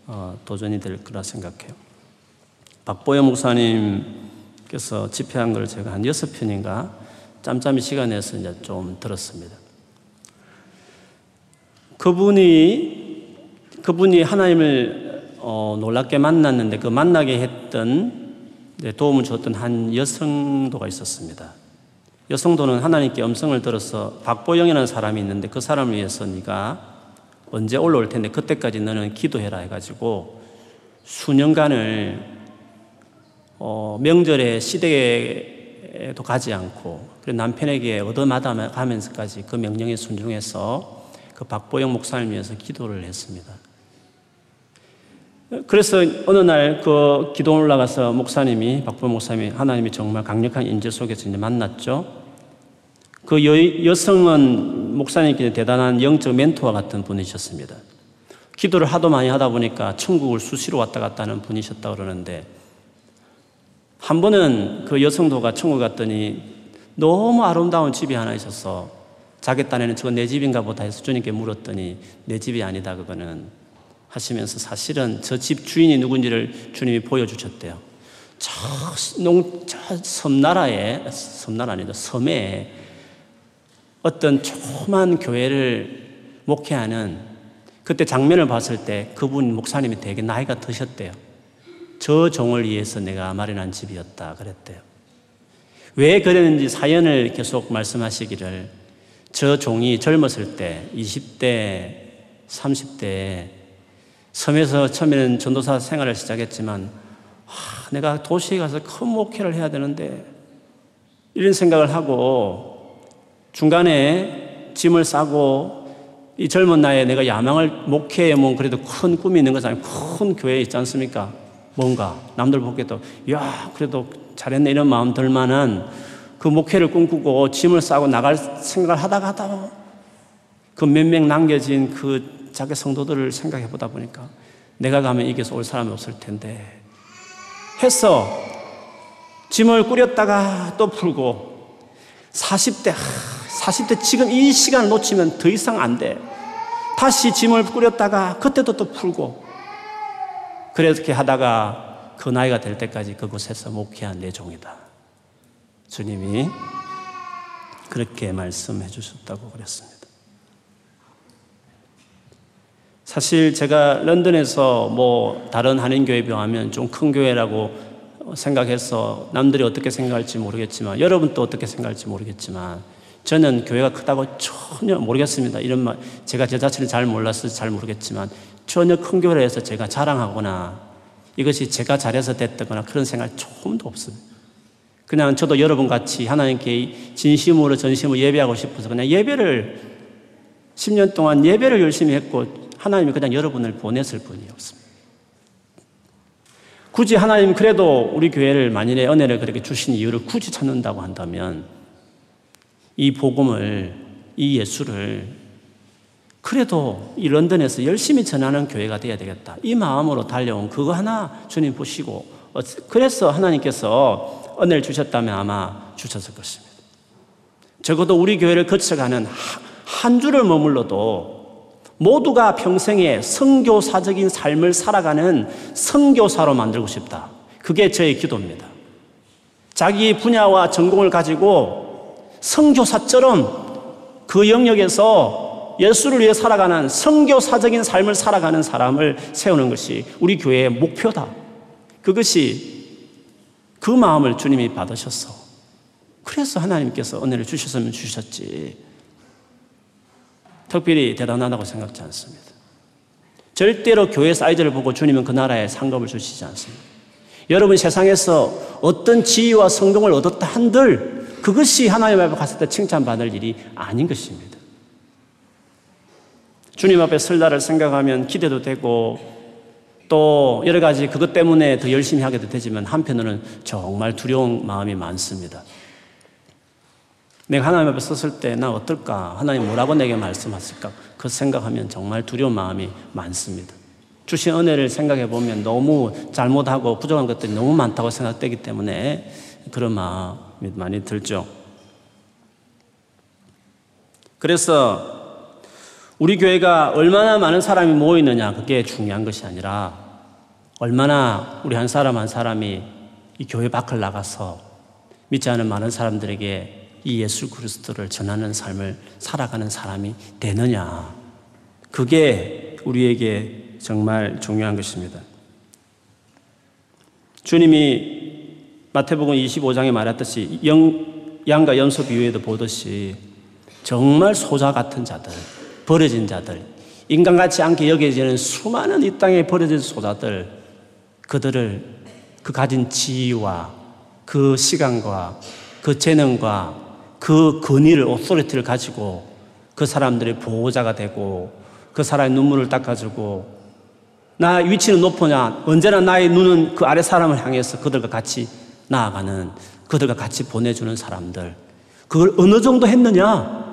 어, 도전이 될 거라 생각해요. 박보영 목사님께서 집회한 걸 제가 한 여섯 편인가 짬짬이 시간 내서 이제 좀 들었습니다. 그분이 그분이 하나님을 어, 놀랍게 만났는데 그 만나게 했던 도움을 줬던 한 여성도가 있었습니다. 여성도는 하나님께 음성을 들어서 박보영이라는 사람이 있는데 그 사람을 위해서 네가 언제 올라올 텐데 그때까지 너는 기도해라 해가지고 수년간을 어, 명절에 시댁에도 가지 않고 남편에게 얻어마다 가면서까지 그 명령에 순종해서 그 박보영 목사님 위해서 기도를 했습니다. 그래서 어느 날 그 기도 올라가서 목사님이 박보영 목사님이 하나님이 정말 강력한 인재 속에서 이제 만났죠. 그 여, 여성은 목사님께 대단한 영적 멘토와 같은 분이셨습니다. 기도를 하도 많이 하다 보니까 천국을 수시로 왔다 갔다 하는 분이셨다 그러는데 한 번은 그 여성도가 천국 갔더니 너무 아름다운 집이 하나 있어서 자기 딴에는 저거 내 집인가 보다 해서 주님께 물었더니 내 집이 아니다 그거는 하시면서 사실은 저 집 주인이 누군지를 주님이 보여주셨대요. 저, 농, 저 섬나라에, 섬나라 아니다, 섬에 어떤 조그만 교회를 목회하는 그때 장면을 봤을 때 그분 목사님이 되게 나이가 드셨대요. 저 종을 위해서 내가 마련한 집이었다 그랬대요. 왜 그랬는지 사연을 계속 말씀하시기를 저 종이 젊었을 때 20대, 30대 섬에서 처음에는 전도사 생활을 시작했지만 아, 내가 도시에 가서 큰 목회를 해야 되는데 이런 생각을 하고 중간에 짐을 싸고 이 젊은 나이에 내가 야망을 목회에 뭐 그래도 큰 꿈이 있는 아니고 큰 교회 있지 않습니까? 뭔가 남들 보기에도 야 그래도 잘했네 이런 마음 들 만한 그 목회를 꿈꾸고 짐을 싸고 나갈 생각을 하다가 하다가 그 몇 명 남겨진 그 자기 성도들을 생각해 보다 보니까 내가 가면 이겨서 올 사람이 없을 텐데 했어. 짐을 꾸렸다가 또 풀고 40대 40대 지금 이 시간을 놓치면 더 이상 안 돼. 다시 짐을 꾸렸다가 그때도 또 풀고 그렇게 하다가 그 나이가 될 때까지 그곳에서 목회한 내 종이다. 주님이 그렇게 말씀해 주셨다고 그랬습니다. 사실 제가 런던에서 뭐 다른 한인교회 비하면 좀 큰 교회라고 생각해서 남들이 어떻게 생각할지 모르겠지만 여러분 또 어떻게 생각할지 모르겠지만 저는 교회가 크다고 전혀 모르겠습니다. 이런 말 제가 제 자신을 잘 몰라서 잘 모르겠지만 전혀 큰 교회에서 제가 자랑하거나 이것이 제가 잘해서 됐다거나 그런 생각 조금도 없습니다. 그냥 저도 여러분 같이 하나님께 진심으로 전심으로 예배하고 싶어서 그냥 예배를 10년 동안 예배를 열심히 했고 하나님이 그냥 여러분을 보냈을 뿐이었습니다. 굳이 하나님 그래도 우리 교회를 만일에 은혜를 그렇게 주신 이유를 굳이 찾는다고 한다면 이 복음을, 이 예수를 그래도 이 런던에서 열심히 전하는 교회가 되어야 되겠다. 이 마음으로 달려온 그거 하나 주님 보시고 어, 그래서 하나님께서 은혜를 주셨다면 아마 주셨을 것입니다. 적어도 우리 교회를 거쳐가는 한 주를 머물러도 모두가 평생에 성교사적인 삶을 살아가는 성교사로 만들고 싶다. 그게 저의 기도입니다. 자기 분야와 전공을 가지고 성교사처럼 그 영역에서 예수를 위해 살아가는 성교사적인 삶을 살아가는 사람을 세우는 것이 우리 교회의 목표다. 그것이 그 마음을 주님이 받으셨어. 그래서 하나님께서 은혜를 주셨으면 주셨지. 특별히 대단하다고 생각지 않습니다. 절대로 교회 사이즈를 보고 주님은 그 나라에 상급을 주시지 않습니다. 여러분 세상에서 어떤 지위와 성공을 얻었다 한들 그것이 하나님 앞에 갔을 때 칭찬받을 일이 아닌 것입니다. 주님 앞에 설날을 생각하면 기대도 되고 또 여러 가지 그것 때문에 더 열심히 하게도 되지만 한편으로는 정말 두려운 마음이 많습니다. 내가 하나님 앞에 섰을 때 나 어떨까? 하나님 뭐라고 내게 말씀하실까? 그 생각하면 정말 두려운 마음이 많습니다. 주신 은혜를 생각해 보면 너무 잘못하고 부족한 것들이 너무 많다고 생각되기 때문에 그런 마음이 많이 들죠. 그래서 우리 교회가 얼마나 많은 사람이 모이느냐 그게 중요한 것이 아니라 얼마나 우리 한 사람 한 사람이 이 교회 밖을 나가서 믿지 않은 많은 사람들에게 이 예수 그리스도를 전하는 삶을 살아가는 사람이 되느냐. 그게 우리에게 정말 중요한 것입니다. 주님이 마태복음 25장에 말했듯이 영, 양과 연소 비유에도 보듯이 정말 소자 같은 자들, 버려진 자들, 인간같이 않게 여겨지는 수많은 이 땅에 버려진 소자들, 그들을 그 가진 지위와 그 시간과 그 재능과 그 권위를, 오소리티를 가지고 그 사람들의 보호자가 되고 그 사람의 눈물을 닦아주고 나 위치는 높으냐 언제나 나의 눈은 그 아래 사람을 향해서 그들과 같이 나아가는 그들과 같이 보내주는 사람들 그걸 어느 정도 했느냐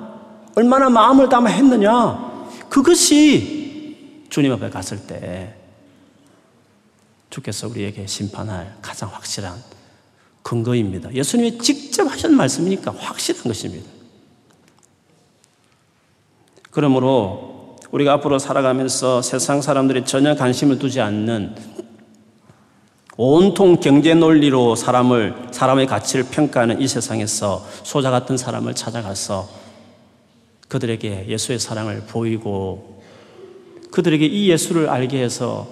얼마나 마음을 담아 했느냐 그것이 주님 앞에 갔을 때 주께서 우리에게 심판할 가장 확실한 근거입니다. 예수님이 직접 하신 말씀이니까 확실한 것입니다. 그러므로 우리가 앞으로 살아가면서 세상 사람들이 전혀 관심을 두지 않는 온통 경제 논리로 사람을, 사람의 가치를 평가하는 이 세상에서 소자 같은 사람을 찾아가서 그들에게 예수의 사랑을 보이고 그들에게 이 예수를 알게 해서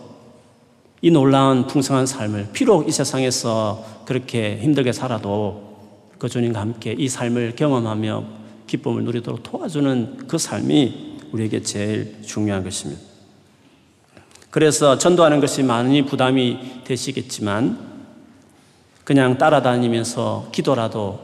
이 놀라운 풍성한 삶을 비록 이 세상에서 그렇게 힘들게 살아도 그 주님과 함께 이 삶을 경험하며 기쁨을 누리도록 도와주는 그 삶이 우리에게 제일 중요한 것입니다. 그래서 전도하는 것이 많이 부담이 되시겠지만 그냥 따라다니면서 기도라도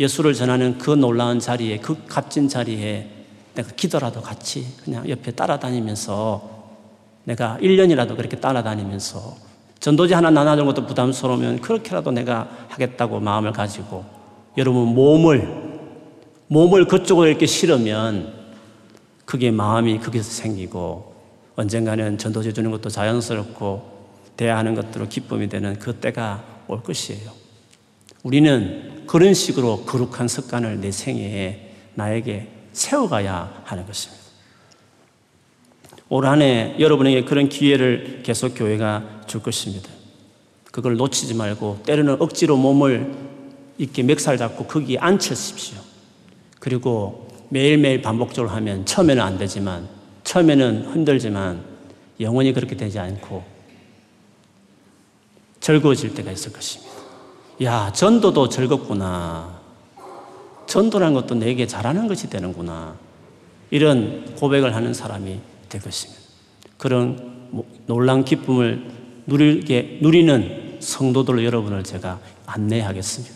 예수를 전하는 그 놀라운 자리에, 그 값진 자리에 내가 기도라도 같이 그냥 옆에 따라다니면서 내가 1년이라도 그렇게 따라다니면서 전도지 하나 나눠주는 것도 부담스러우면 그렇게라도 내가 하겠다고 마음을 가지고 여러분 몸을 몸을 그쪽으로 이렇게 실으면 그게 마음이 거기서 생기고 언젠가는 전도지 주는 것도 자연스럽고 대하는 것들로 기쁨이 되는 그 때가 올 것이에요. 우리는 그런 식으로 거룩한 습관을 내 생애에 나에게 세워가야 하는 것입니다. 올 한 해 여러분에게 그런 기회를 계속 교회가 줄 것입니다. 그걸 놓치지 말고 때로는 억지로 몸을 이렇게 멱살 잡고 거기에 앉혀십시오. 그리고 매일매일 반복적으로 하면 처음에는 안 되지만 처음에는 힘들지만 영원히 그렇게 되지 않고 즐거워질 때가 있을 것입니다. 야, 전도도 즐겁구나. 전도라는 것도 내게 잘하는 것이 되는구나. 이런 고백을 하는 사람이 될 것입니다. 그런 뭐 놀란 기쁨을 누리게, 누리는 성도들 여러분을 제가 안내하겠습니다.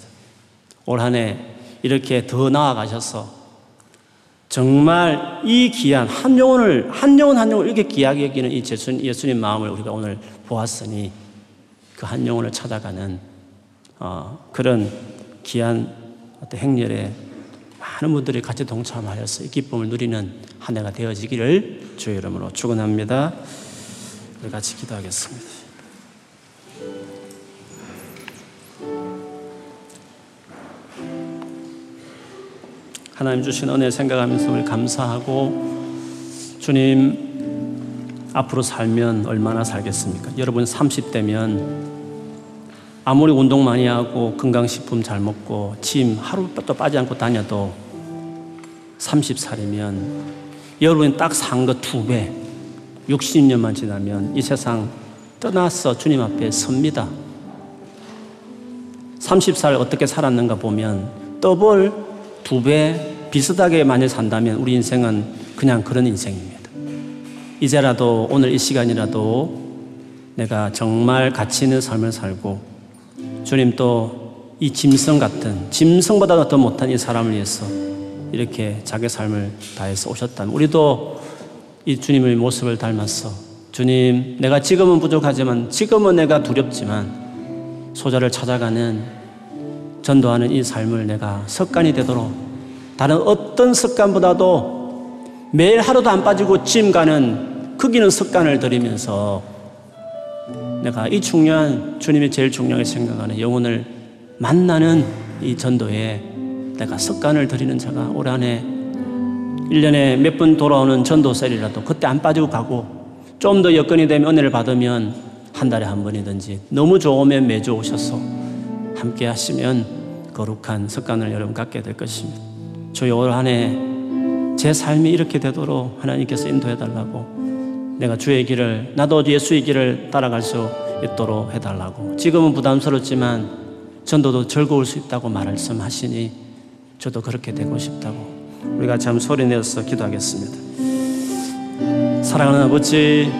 올 한 해 이렇게 더 나아가셔서 정말 이 귀한 한 영혼을, 한 영혼 한 영혼을 이렇게 귀하게 여기는 이 예수님, 예수님 마음을 우리가 오늘 보았으니 그 한 영혼을 찾아가는 어, 그런 귀한 어떤 행렬에 많은 분들이 같이 동참하여서 이 기쁨을 누리는 한 해가 되어지기를 주의 이름으로 축원합니다. 우리 같이 기도하겠습니다. 하나님 주신 은혜 생각하면서 우리 감사하고 주님 앞으로 살면 얼마나 살겠습니까? 여러분 30대면 아무리 운동 많이 하고 건강식품 잘 먹고 짐 하루도 빠지 않고 다녀도 30살이면 여러분이 딱 산 거 두 배, 60년만 지나면 이 세상 떠나서 주님 앞에 섭니다. 30살 어떻게 살았는가 보면 더블 두 배 비슷하게 만약 산다면 우리 인생은 그냥 그런 인생입니다. 이제라도 오늘 이 시간이라도 내가 정말 가치 있는 삶을 살고 주님 또 이 짐승 같은 짐승보다 더 못한 이 사람을 위해서 이렇게 자기 삶을 다해서 오셨다면 우리도 이 주님의 모습을 닮았어. 주님, 내가 지금은 부족하지만 지금은 내가 두렵지만 소자를 찾아가는 전도하는 이 삶을 내가 습관이 되도록 다른 어떤 습관보다도 매일 하루도 안 빠지고 짐 가는 크기는 습관을 들이면서 내가 이 중요한 주님이 제일 중요하게 생각하는 영혼을 만나는 이 전도에 내가 습관을 들이는 자가 올 한해 1년에 몇 번 돌아오는 전도셀이라도 그때 안 빠지고 가고 좀 더 여건이 되면 은혜를 받으면 한 달에 한 번이든지 너무 좋으면 매주 오셔서 함께 하시면 거룩한 습관을 여러분 갖게 될 것입니다. 주여 올 한해 제 삶이 이렇게 되도록 하나님께서 인도해 달라고 내가 주의 길을 나도 예수의 길을 따라갈 수 있도록 해달라고 지금은 부담스럽지만 전도도 즐거울 수 있다고 말씀하시니 저도 그렇게 되고 싶다고 우리가 참 소리내서 기도하겠습니다. 사랑하는 아버지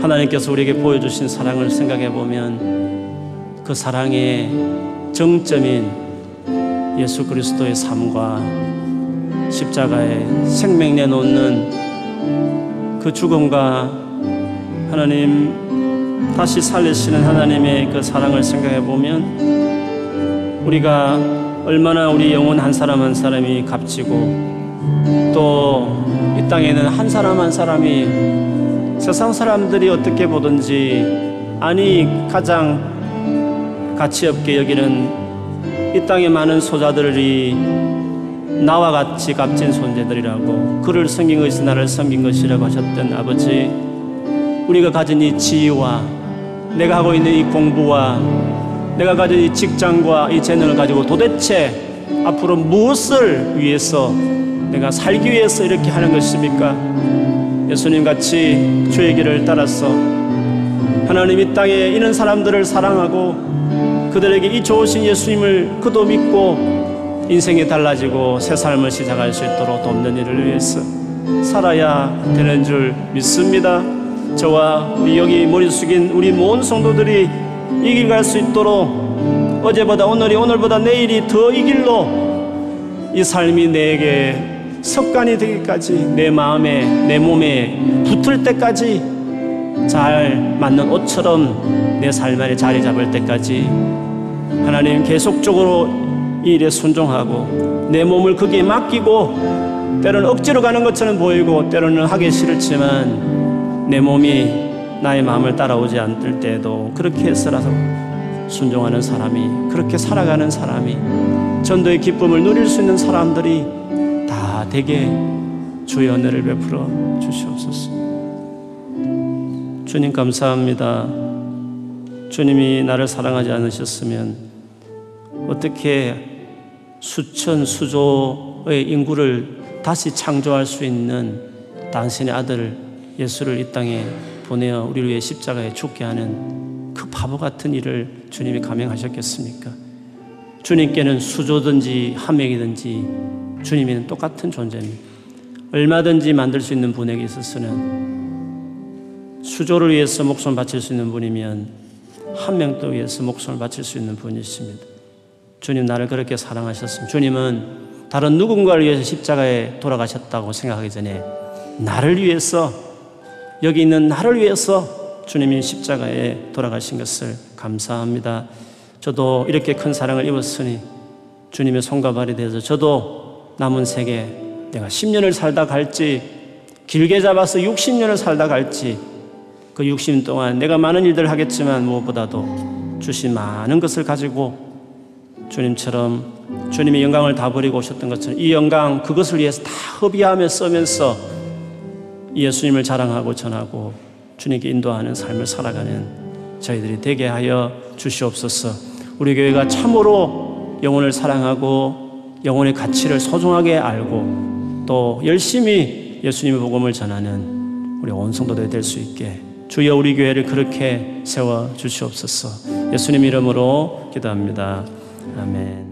하나님께서 우리에게 보여주신 사랑을 생각해 보면 그 사랑의 정점인 예수 그리스도의 삶과 십자가에 생명 내놓는 그 죽음과 하나님 다시 살리시는 하나님의 그 사랑을 생각해 보면 우리가 얼마나 우리 영혼 한 사람 한 사람이 값지고 또 이 땅에는 한 사람 한 사람이 세상 사람들이 어떻게 보든지 아니 가장 가치 없게 여기는 이 땅에 많은 소자들이 나와 같이 값진 존재들이라고 그를 섬긴 것이 나를 섬긴 것이라고 하셨던 아버지 우리가 가진 이 지위와 내가 하고 있는 이 공부와 내가 가진 이 직장과 이 재능을 가지고 도대체 앞으로 무엇을 위해서 내가 살기 위해서 이렇게 하는 것입니까? 예수님 같이 주의 길을 따라서 하나님 이 땅에 있는 사람들을 사랑하고 그들에게 이 좋으신 예수님을 그도 믿고 인생이 달라지고 새 삶을 시작할 수 있도록 돕는 일을 위해서 살아야 되는 줄 믿습니다. 저와 우리 여기 머리 숙인 우리 모든 성도들이 이 길 갈 수 있도록 어제보다 오늘이 오늘보다 내일이 더 이 길로 이 삶이 내게 습관이 되기까지 내 마음에 내 몸에 붙을 때까지 잘 맞는 옷처럼 내 삶 안에 자리 잡을 때까지 하나님 계속적으로 이 일에 순종하고 내 몸을 거기에 맡기고 때로는 억지로 가는 것처럼 보이고 때로는 하기 싫지만 내 몸이 나의 마음을 따라오지 않을 때에도 그렇게 해서라도 순종하는 사람이 그렇게 살아가는 사람이 전도의 기쁨을 누릴 수 있는 사람들이 다 되게 주의 은혜를 베풀어 주시옵소서. 주님 감사합니다. 주님이 나를 사랑하지 않으셨으면 어떻게 수천 수조의 인구를 다시 창조할 수 있는 당신의 아들 예수를 이 땅에 보내어 우리를 위해 십자가에 죽게 하는 그 바보 같은 일을 주님이 감행하셨겠습니까? 주님께는 수조든지 함명이든지 주님이는 똑같은 존재입니다. 얼마든지 만들 수 있는 분에게 있어서는 수조를 위해서 목숨을 바칠 수 있는 분이면 한 명도 위해서 목숨을 바칠 수 있는 분이십니다. 주님 나를 그렇게 사랑하셨습니다. 주님은 다른 누군가를 위해서 십자가에 돌아가셨다고 생각하기 전에 나를 위해서 여기 있는 나를 위해서 주님이 십자가에 돌아가신 것을 감사합니다. 저도 이렇게 큰 사랑을 입었으니 주님의 손과 발이 돼서 저도 남은 세계 내가 10년을 살다 갈지 길게 잡아서 60년을 살다 갈지 그 60년 동안 내가 많은 일들을 하겠지만 무엇보다도 주신 많은 것을 가지고 주님처럼 주님의 영광을 다 버리고 오셨던 것처럼 이 영광 그것을 위해서 다 허비하며 쓰면서 예수님을 자랑하고 전하고 주님께 인도하는 삶을 살아가는 저희들이 되게 하여 주시옵소서. 우리 교회가 참으로 영혼을 사랑하고 영혼의 가치를 소중하게 알고 또 열심히 예수님의 복음을 전하는 우리 온 성도들이 될 수 있게 주여 우리 교회를 그렇게 세워 주시옵소서. 예수님 이름으로 기도합니다. 아멘.